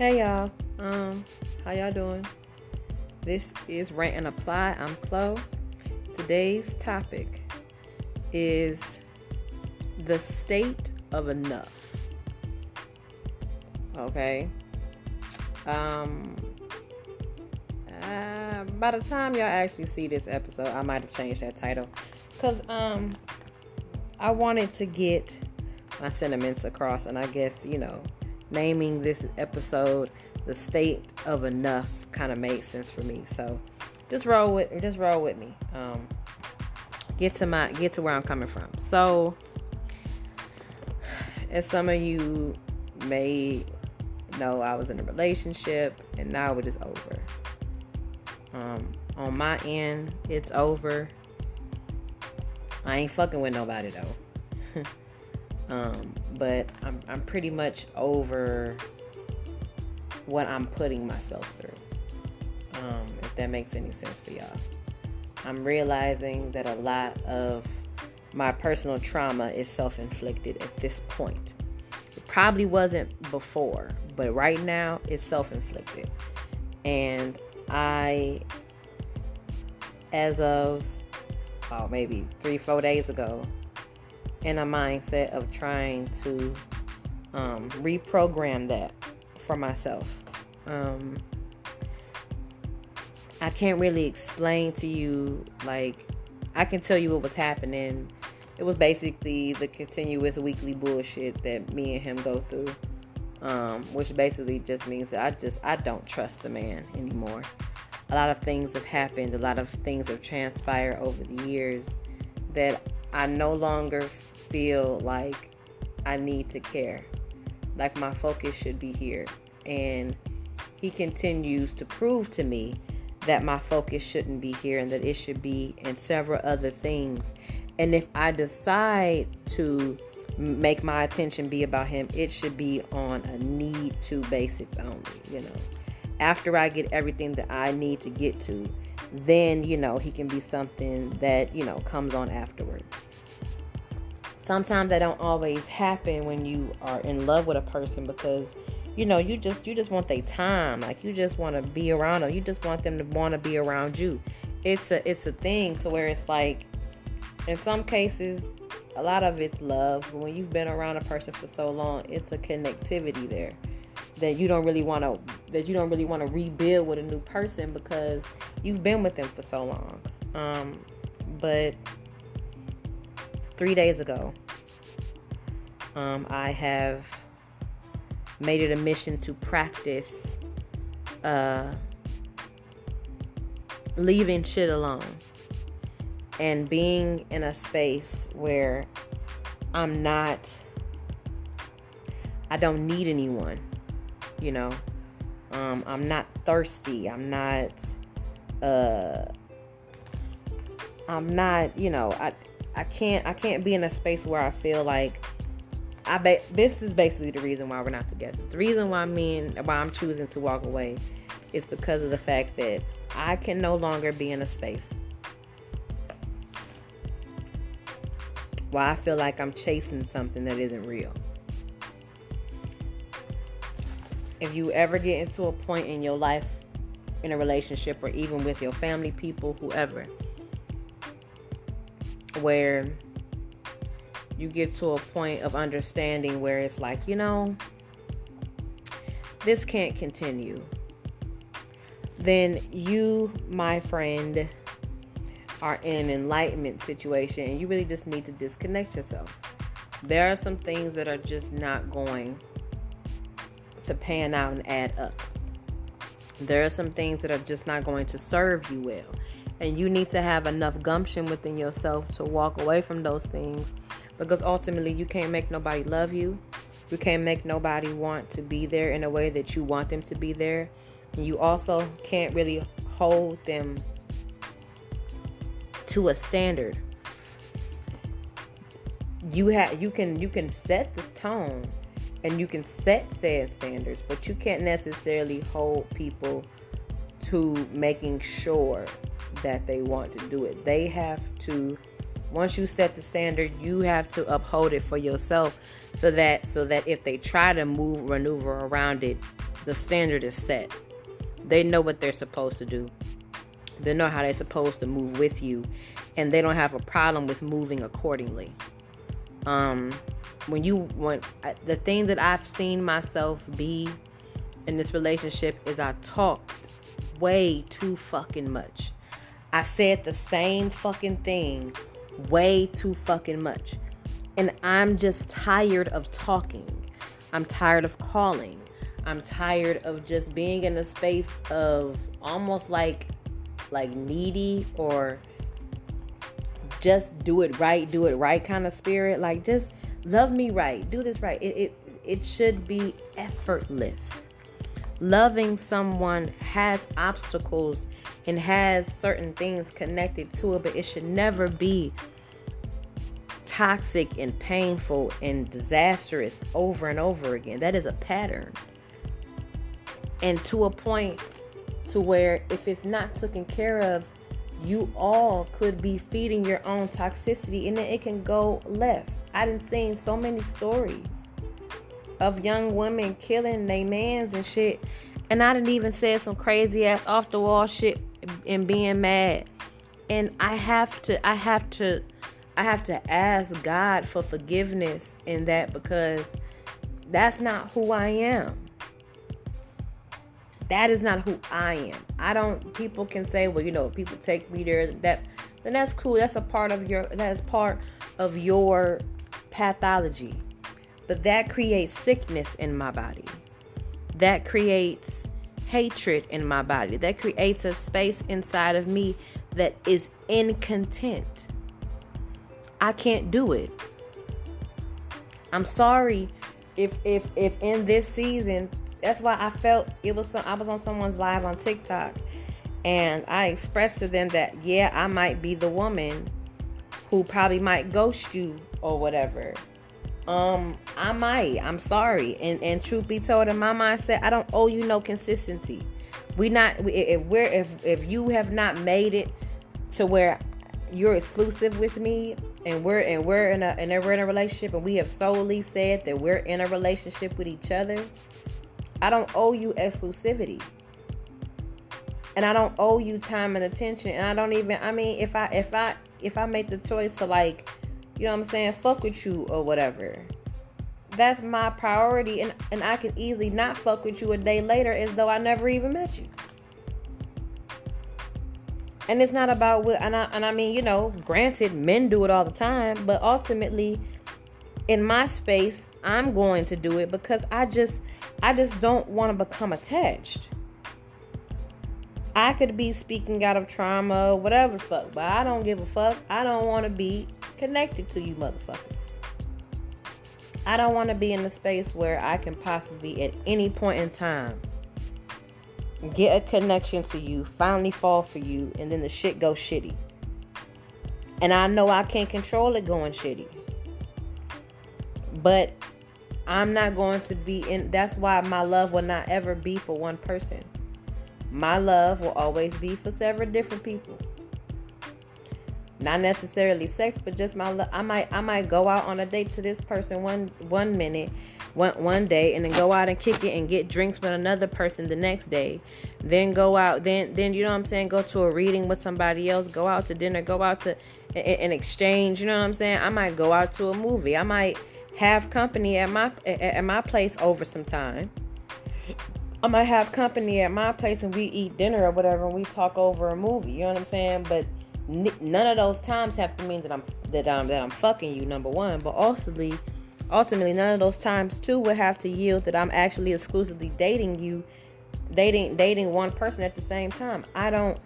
Hey y'all, um, how y'all doing? This is Rant and Apply. I'm Chloe. Today's topic is the state of enough. Okay. Um. Uh, by the time y'all actually see this episode, I might have changed that title, cause um, I wanted to get my sentiments across, and I guess you know naming this episode the state of enough kind of made sense for me. So just roll with just roll with me. Um, get to my get to where I'm coming from. So as some of you may know, I was in a relationship and now it is over. Um, on my end, it's over. I ain't fucking with nobody though. Um, but I'm, I'm pretty much over what I'm putting myself through. Um, if that makes any sense for y'all. I'm realizing that a lot of my personal trauma is self inflicted at this point. It probably wasn't before, but right now it's self inflicted. And I, as of oh, maybe three, four days ago, in a mindset of trying to um, reprogram that for myself. Um, I can't really explain to you, like, I can tell you what was happening. It was basically the continuous weekly bullshit that me and him go through, um, which basically just means that I just I don't trust the man anymore. A lot of things have happened. A lot of things have transpired over the years that I no longer feel like I need to care. Like my focus should be here. And he continues to prove to me that my focus shouldn't be here and that it should be in several other things. And if I decide to make my attention be about him, it should be on a need to basics only, you know. After I get everything that I need to get to, then, you know, he can be something that, you know, comes on afterwards sometimes that don't always happen when you are in love with a person because you know you just you just want their time. Like you just want to be around them you just want them to want to be around you. It's a it's a thing to where it's like in some cases a lot of it's love. But when you've been around a person for so long it's a connectivity there that you don't really want to that you don't really want to rebuild with a new person because you've been with them for so long. Um but three days ago, um, I have made it a mission to practice uh, leaving shit alone and being in a space where I'm not, I don't need anyone, you know. Um, I'm not thirsty. I'm not, uh, I'm not, you know, I, I can't I can't be in a space where I feel like I bet this is basically the reason why we're not together. The reason why me and why I'm choosing to walk away is because of the fact that I can no longer be in a space why I feel like I'm chasing something that isn't real. If you ever get into a point in your life, in a relationship, or even with your family, people, whoever, where you get to a point of understanding where it's like, you know, this can't continue. Then you, my friend, are in an enlightenment situation and you really just need to disconnect yourself. There are some things that are just not going to pan out and add up. There are some things that are just not going to serve you well. And you need to have enough gumption within yourself to walk away from those things because ultimately you can't make nobody love you. You can't make nobody want to be there in a way that you want them to be there. And you also can't really hold them to a standard. You have you can you can set this tone and you can set said standards, but you can't necessarily hold people to making sure that they want to do it. They have to once you set the standard, you have to uphold it for yourself so that so that if they try to move maneuver around it, the standard is set. They know what they're supposed to do. They know how they're supposed to move with you, and they don't have a problem with moving accordingly. Um, when you when the thing that I've seen myself be in this relationship is I talked way too fucking much. I said the same fucking thing way too fucking much. And I'm just tired of talking. I'm tired of calling. I'm tired of just being in a space of almost like like needy or just do it right, do it right kind of spirit. Like just love me right, do this right. It it, it should be effortless. Loving someone has obstacles and has certain things connected to it, but it should never be toxic and painful and disastrous over and over again. That is a pattern. And to a point to where if it's not taken care of, you all could be feeding your own toxicity and then it can go left. I done seen so many stories of young women killing their mans and shit. And I didn't even say some crazy ass off the wall shit and being mad. And I have to I have to I have to ask God for forgiveness in that because that's not who I am. That is not who I am. I don't people can say, well, you know, people take me there that then that's cool. That's a part of your that is part of your pathology. But that creates sickness in my body. That creates hatred in my body. That creates a space inside of me that is incontent. I can't do it. I'm sorry if if if in this season, that's why I felt it was some, I was on someone's live on TikTok and I expressed to them that yeah, I might be the woman who probably might ghost you or whatever. Um, I might. I'm sorry. And and truth be told, in my mindset, I don't owe you no consistency. We not if we're if if you have not made it to where you're exclusive with me and we're and we're in a and we're in a relationship and we have solely said that we're in a relationship with each other, I don't owe you exclusivity. And I don't owe you time and attention. And I don't even I mean if I if I if I make the choice to like you know what I'm saying, fuck with you or whatever. That's my priority and, and I can easily not fuck with you a day later as though I never even met you. And it's not about what and I and I mean, you know, granted men do it all the time, but ultimately in my space, I'm going to do it because I just I just don't want to become attached. I could be speaking out of trauma, whatever fuck, but I don't give a fuck. I don't want to be connected to you motherfuckers. I don't want to be in a space where I can possibly at any point in time get a connection to you, finally fall for you, and then the shit goes shitty. And I know I can't control it going shitty. But I'm not going to be in that's why my love will not ever be for one person. My love will always be for several different people not necessarily sex but just my i might i might go out on a date to this person one one minute one one day and then go out and kick it and get drinks with another person the next day then go out then then you know what i'm saying go to a reading with somebody else go out to dinner go out to an exchange you know what i'm saying i might go out to a movie i might have company at my at my place over some time I might have company at my place and we eat dinner or whatever and we talk over a movie. You know what I'm saying? But none of those times have to mean that I'm that I'm that I'm fucking you number one but ultimately ultimately none of those times too would have to yield that I'm actually exclusively dating you dating dating one person at the same time. I don't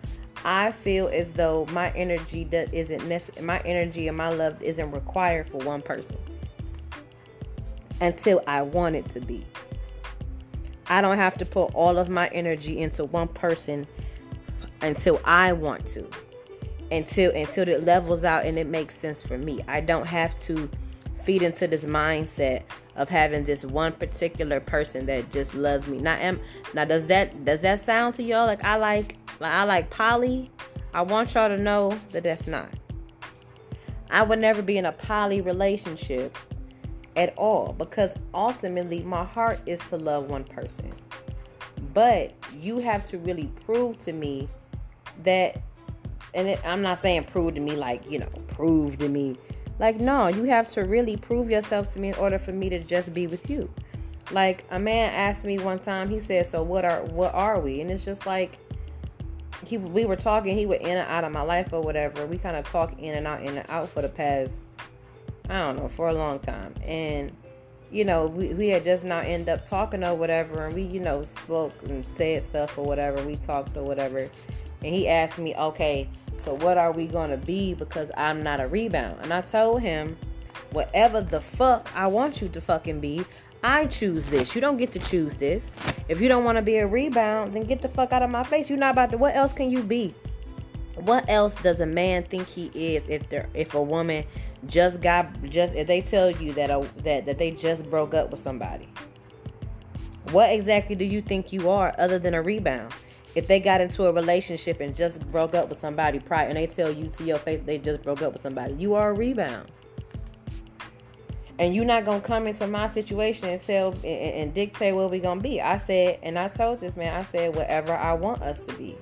I feel as though my energy does isn't necessary my energy and my love isn't required for one person until I want it to be. I don't have to put all of my energy into one person until I want to until until it levels out and it makes sense for me. I don't have to feed into this mindset of having this one particular person that just loves me. Now am now does that does that sound to y'all like I like like I like poly? I want y'all to know that that's not. I would never be in a poly relationship at all because ultimately my heart is to love one person. But you have to really prove to me that, and it, I'm not saying prove to me like, you know, prove to me. Like, no, you have to really prove yourself to me in order for me to just be with you. Like a man asked me one time, he said, "So what are what are we?" And it's just like he we were talking, he went in and out of my life or whatever. We kind of talk in and out, in and out for the past I don't know for a long time, and you know we, we had just not end up talking or whatever, and we you know spoke and said stuff or whatever. We talked or whatever, and he asked me, "Okay, so what are we gonna be?" Because I'm not a rebound, and I told him, "Whatever the fuck I want you to fucking be." I choose this. You don't get to choose this. If you don't want to be a rebound, then get the fuck out of my face. You're not about to. What else can you be? What else does a man think he is if they're if a woman just got just if they tell you that a, that that they just broke up with somebody? What exactly do you think you are other than a rebound? If they got into a relationship and just broke up with somebody prior and they tell you to your face they just broke up with somebody, you are a rebound and you're not gonna come into my situation and tell and, and dictate what we're gonna be. I said, and I told this man, I said, whatever I want us to be.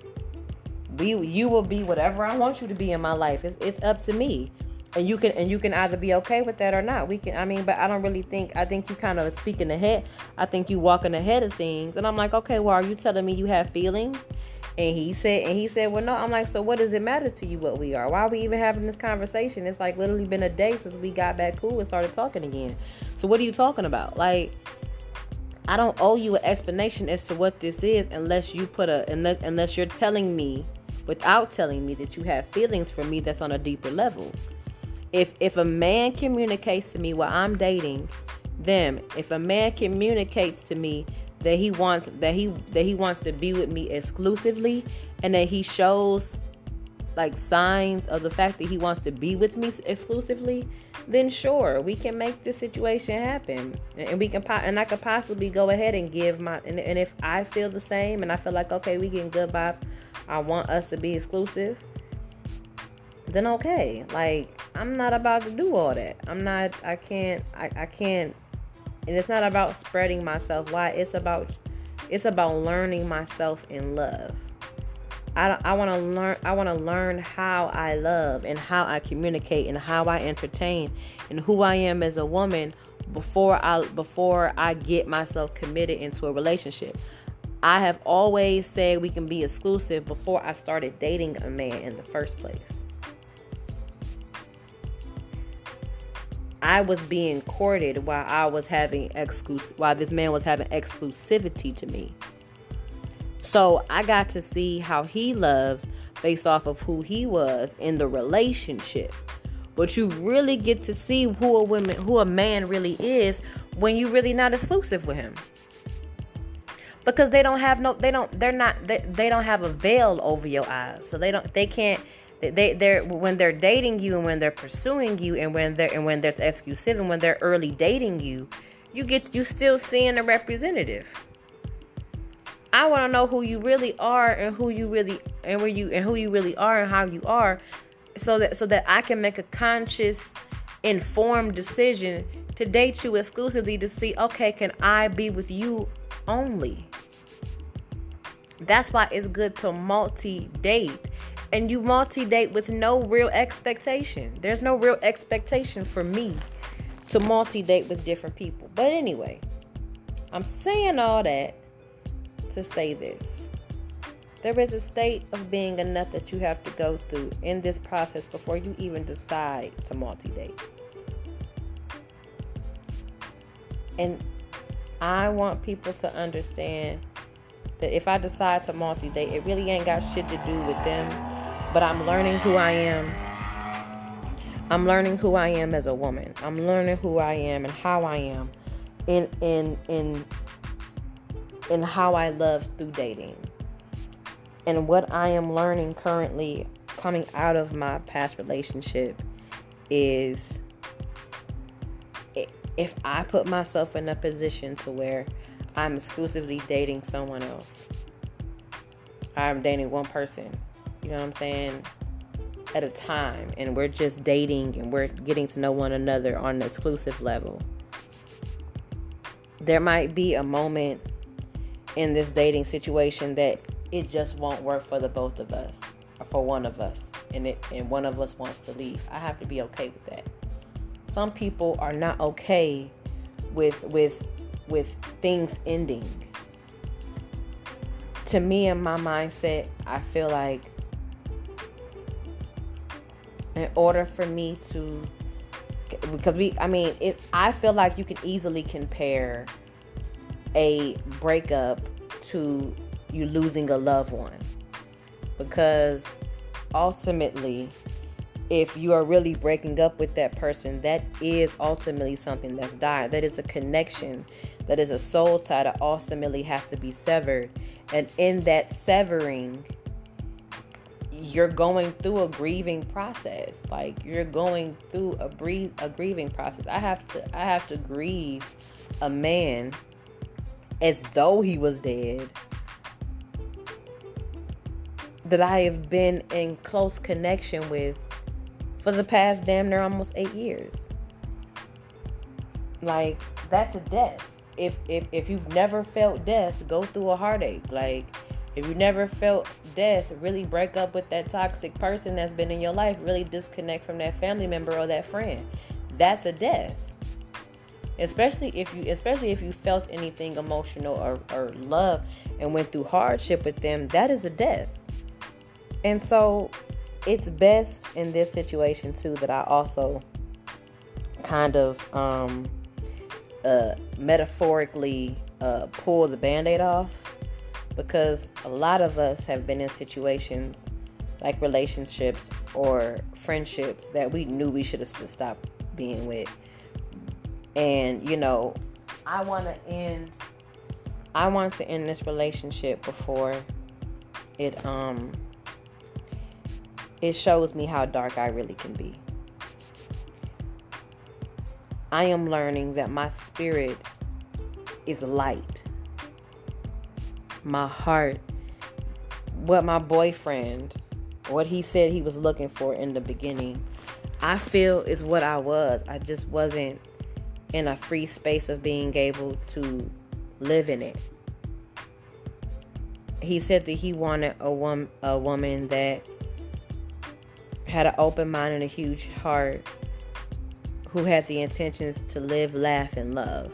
We, you will be whatever I want you to be in my life. It's, it's up to me, and you can and you can either be okay with that or not. We can. I mean, but I don't really think. I think you kind of speaking ahead. I think you walking ahead of things, and I'm like, okay, well, are you telling me you have feelings? And he said, and he said, well, no. I'm like, so what does it matter to you what we are? Why are we even having this conversation? It's like literally been a day since we got back cool and started talking again. So what are you talking about? Like, I don't owe you an explanation as to what this is unless you put a unless unless you're telling me without telling me that you have feelings for me that's on a deeper level. If if a man communicates to me while I'm dating them, if a man communicates to me that he wants that he that he wants to be with me exclusively and that he shows like signs of the fact that he wants to be with me exclusively then sure we can make this situation happen. And we can and i could possibly go ahead and give my and, and if i feel the same and i feel like okay we getting good vibes i want us to be exclusive then okay like i'm not about to do all that. I'm not i can't i, I can't and it's not about spreading myself. Why? It's about it's about learning myself in love. I, I want to learn i want to learn how i love and how i communicate and how i entertain and who i am as a woman before i before i get myself committed into a relationship. I have always said we can be exclusive before i started dating a man in the first place I was being courted while I was having exclus while this man was having exclusivity to me. So I got to see how he loves based off of who he was in the relationship. But you really get to see who a woman who a man really is when you're really not exclusive with him. Because they don't have no they don't they're not they, they don't have a veil over your eyes. So they don't they can't they they're when they're dating you and when they're pursuing you and when they're and when there's exclusive and when they're early dating you, you get you still seeing a representative. I want to know who you really are and who you really and where you and who you really are and how you are, so that so that I can make a conscious, informed decision to date you exclusively to see okay can I be with you only. That's why it's good to multi date and you multi date with no real expectation. There's no real expectation for me to multi date with different people. But anyway, I'm saying all that to say this. There is a state of being enough that you have to go through in this process before you even decide to multi date. And I want people to understand that if I decide to multi date, it really ain't got shit to do with them but I'm learning who I am. I'm learning who I am as a woman. I'm learning who I am and how I am in in in in how I love through dating. And what I am learning currently coming out of my past relationship is if I put myself in a position to where I'm exclusively dating someone else. I'm dating one person you know what I'm saying, at a time. And we're just dating and we're getting to know one another on an exclusive level. There might be a moment in this dating situation that it just won't work for the both of us or for one of us and it and one of us wants to leave. I have to be okay with that. Some people are not okay with with with things ending. To me in my mindset, I feel like in order for me to because we I mean it I feel like you can easily compare a breakup to you losing a loved one. Because ultimately if you are really breaking up with that person that is ultimately something that's died that is a connection. That is a soul tie that ultimately has to be severed. And in that severing you're going through a grieving process. Like you're going through a breathe a grieving process. I have to i have to grieve a man as though he was dead that i have been in close connection with for the past damn near almost eight years. Like that's a death. If if if you've never felt death go through a heartache. Like if you never felt death, really break up with that toxic person that's been in your life, really disconnect from that family member or that friend. That's a death. Especially if you especially if you felt anything emotional or, or love and went through hardship with them, that is a death. And so it's best in this situation too that I also kind of um uh metaphorically uh pull the band-aid off because a lot of us have been in situations like relationships or friendships that we knew we should have stopped being with. And you know, I want to end I want to end this relationship before it um it shows me how dark I really can be. I am learning that my spirit is light my heart, what my boyfriend, what he said he was looking for in the beginning, I feel is what I was. I just wasn't in a free space of being able to live in it. He said that he wanted a woman, a woman that had an open mind and a huge heart, who had the intentions to live, laugh, and love.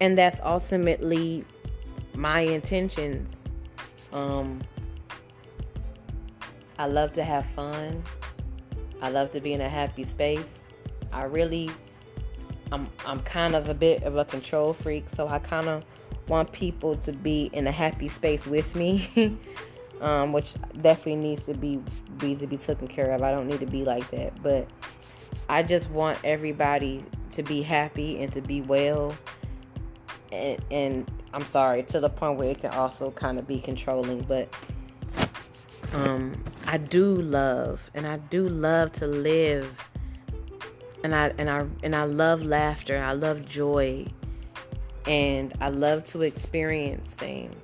And that's ultimately my intentions. Um, I love to have fun. I love to be in a happy space. I really, I'm, I'm kind of a bit of a control freak, so I kind of want people to be in a happy space with me, um, which definitely needs to be be to be taken care of. I don't need to be like that, but I just want everybody to be happy and to be well, and, and I'm sorry, to the point where it can also kind of be controlling, but um I do love and I do love to live and I and I and I love laughter, I love joy and I love to experience things.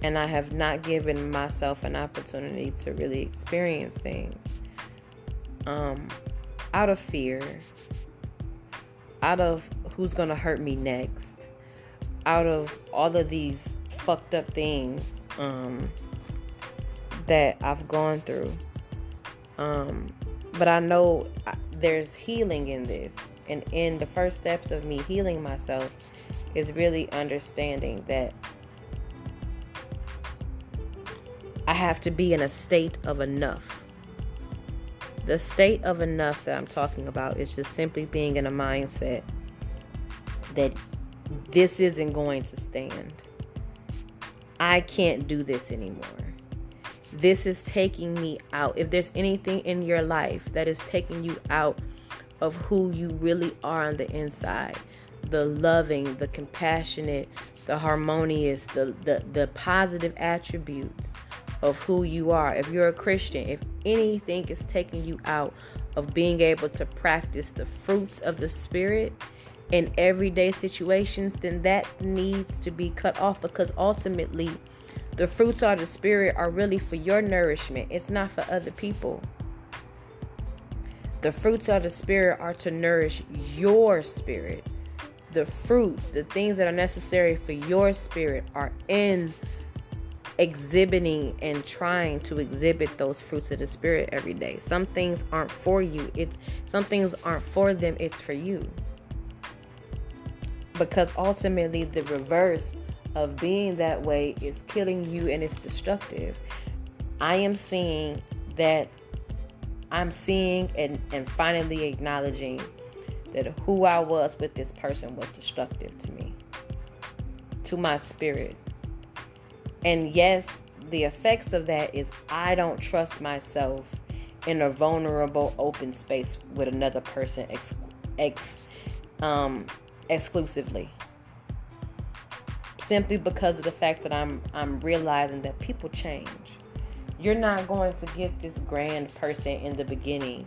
And I have not given myself an opportunity to really experience things. Um out of fear, out of who's going to hurt me next out of all of these fucked up things um, that I've gone through. Um, but I know there's healing in this. And in the first steps of me healing myself is really understanding that I have to be in a state of enough. The state of enough that I'm talking about is just simply being in a mindset that this isn't going to stand. I can't do this anymore. This is taking me out. If there's anything in your life that is taking you out of who you really are on the inside, the loving, the compassionate, the harmonious, the, the, the positive attributes of who you are. If you're a Christian, if anything is taking you out of being able to practice the fruits of the Spirit, in everyday situations, then that needs to be cut off because ultimately the fruits of the spirit are really for your nourishment. It's not for other people. The fruits of the spirit are to nourish your spirit. the fruits, the things that are necessary for your spirit are in exhibiting and trying to exhibit those fruits of the spirit every day. Some things aren't for you. It's some things aren't for them, it's for you. Because ultimately the reverse of being that way is killing you and it's destructive. I am seeing that I'm seeing and, and finally acknowledging that who I was with this person was destructive to me, to my spirit. And yes, the effects of that is I don't trust myself in a vulnerable, open space with another person ex, ex, um, exclusively. Simply because of the fact that I'm I'm realizing that people change. You're not going to get this grand person in the beginning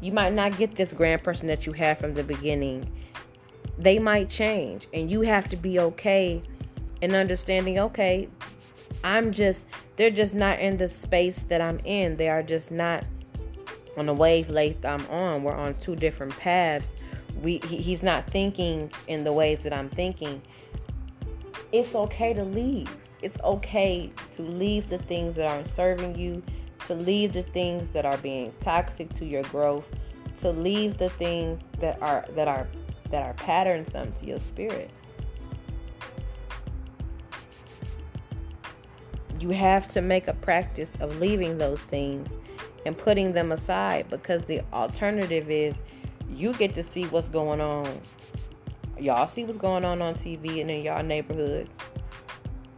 you might not get this grand person that you had from the beginning. They might change, and you have to be okay and understanding okay, I'm just, they're just not in the space that I'm in. They are just not on the wavelength I'm on. We're on two different paths. We, he, he's not thinking in the ways that I'm thinking. It's okay to leave. It's okay to leave the things that aren't serving you to leave the things that are being toxic to your growth, to leave the things that are that are that are patternsome to your spirit. You have to make a practice of leaving those things and putting them aside because the alternative is you get to see what's going on. Y'all see what's going on on TV and in y'all neighborhoods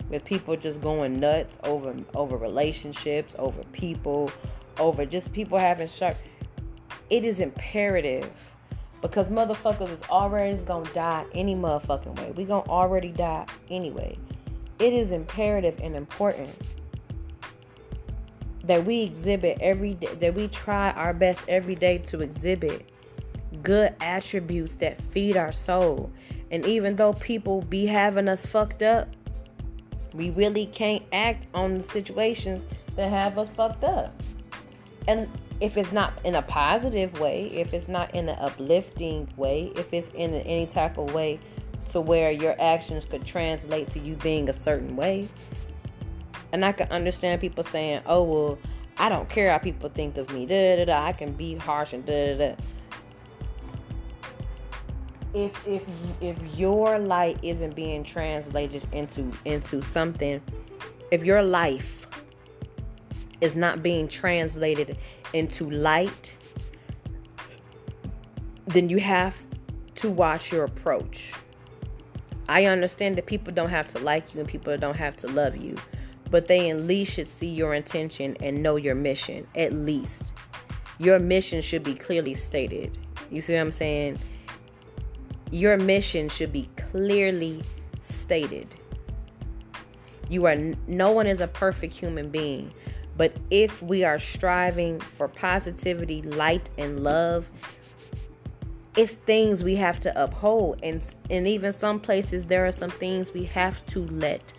with people just going nuts over over relationships, over people, over just people having sharp. It is imperative because motherfuckers is already gonna die any motherfucking way. We gonna already die anyway. It is imperative and important that we exhibit every day, that we try our best every day to exhibit good attributes that feed our soul. And even though people be having us fucked up, we really can't act on the situations that have us fucked up. And if it's not in a positive way, if it's not in an uplifting way, if it's in any type of way to where your actions could translate to you being a certain way. And I can understand people saying, oh, well, I don't care how people think of me. Da, da, da. I can be harsh and da, da, da if if if your light isn't being translated into into something if your life is not being translated into light then you have to watch your approach. I understand that people don't have to like you and people don't have to love you but they at least should see your intention and know your mission at least. Your mission should be clearly stated. You see what i'm saying your mission should be clearly stated. You are no one is a perfect human being, but if we are striving for positivity, light and love, it's things we have to uphold and and even some places there are some things we have to let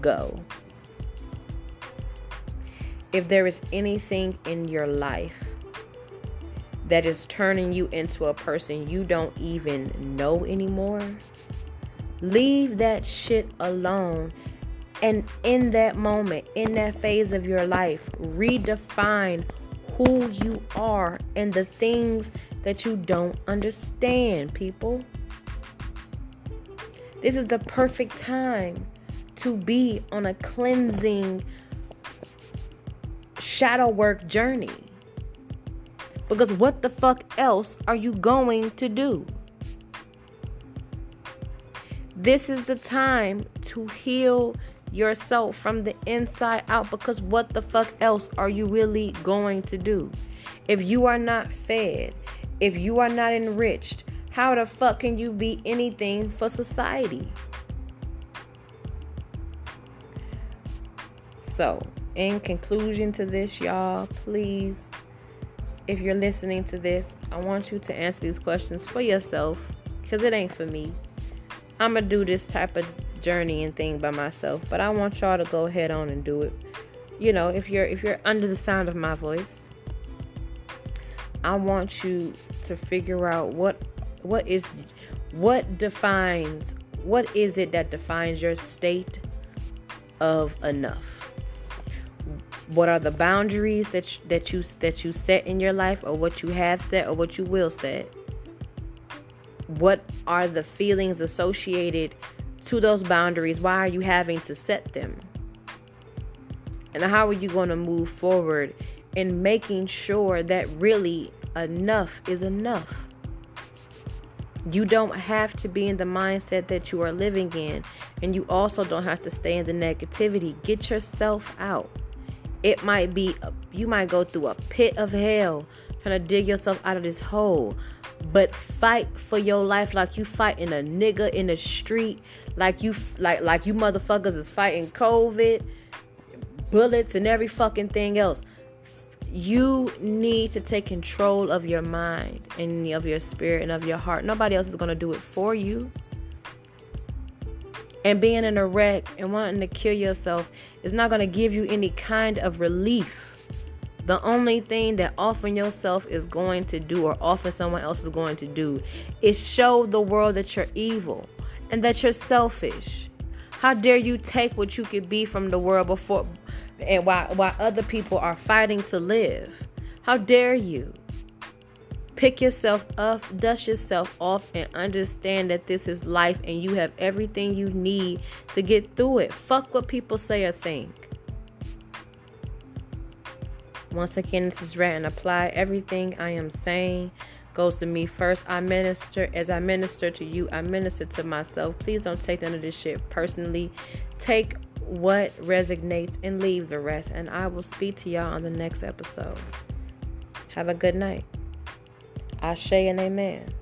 go. If there is anything in your life that is turning you into a person you don't even know anymore, leave that shit alone. And in that moment, in that phase of your life, redefine who you are and the things that you don't understand, people. This is the perfect time to be on a cleansing shadow work journey. Because what the fuck else are you going to do? This is the time to heal yourself from the inside out because what the fuck else are you really going to do? If you are not fed, if you are not enriched, how the fuck can you be anything for society? So, in conclusion to this, y'all, please if you're listening to this, I want you to answer these questions for yourself because it ain't for me. I'm going to do this type of journey and thing by myself, but I want y'all to go head on and do it. You know, if you're if you're under the sound of my voice, I want you to figure out what what is What defines, what is it that defines your state of enough? What are the boundaries that you, that you that you set in your life, or what you have set, or what you will set? What are the feelings associated to those boundaries? Why are you having to set them? And how are you going to move forward in making sure that really enough is enough? You don't have to be in the mindset that you are living in, and you also don't have to stay in the negativity. Get yourself out. It might be, you might go through a pit of hell trying to dig yourself out of this hole, but fight for your life like you fighting a nigga in the street, like you like like you motherfuckers is fighting COVID bullets and every fucking thing else. You need to take control of your mind and of your spirit and of your heart. Nobody else is going to do it for you. And being in a wreck and wanting to kill yourself is not going to give you any kind of relief. The only thing that offering yourself is going to do, or offer someone else is going to do, is show the world that you're evil and that you're selfish. How dare you take what you could be from the world before and while, while other people are fighting to live. How dare you? Pick yourself up, dust yourself off, and understand that this is life and you have everything you need to get through it. Fuck what people say or think. Once again, this is Rant and Apply. Everything I am saying goes to me first. I minister. As I minister to you, I minister to myself. Please don't take none of this shit personally. Take what resonates and leave the rest. And I will speak to y'all on the next episode. Have a good night. Ashe and amen.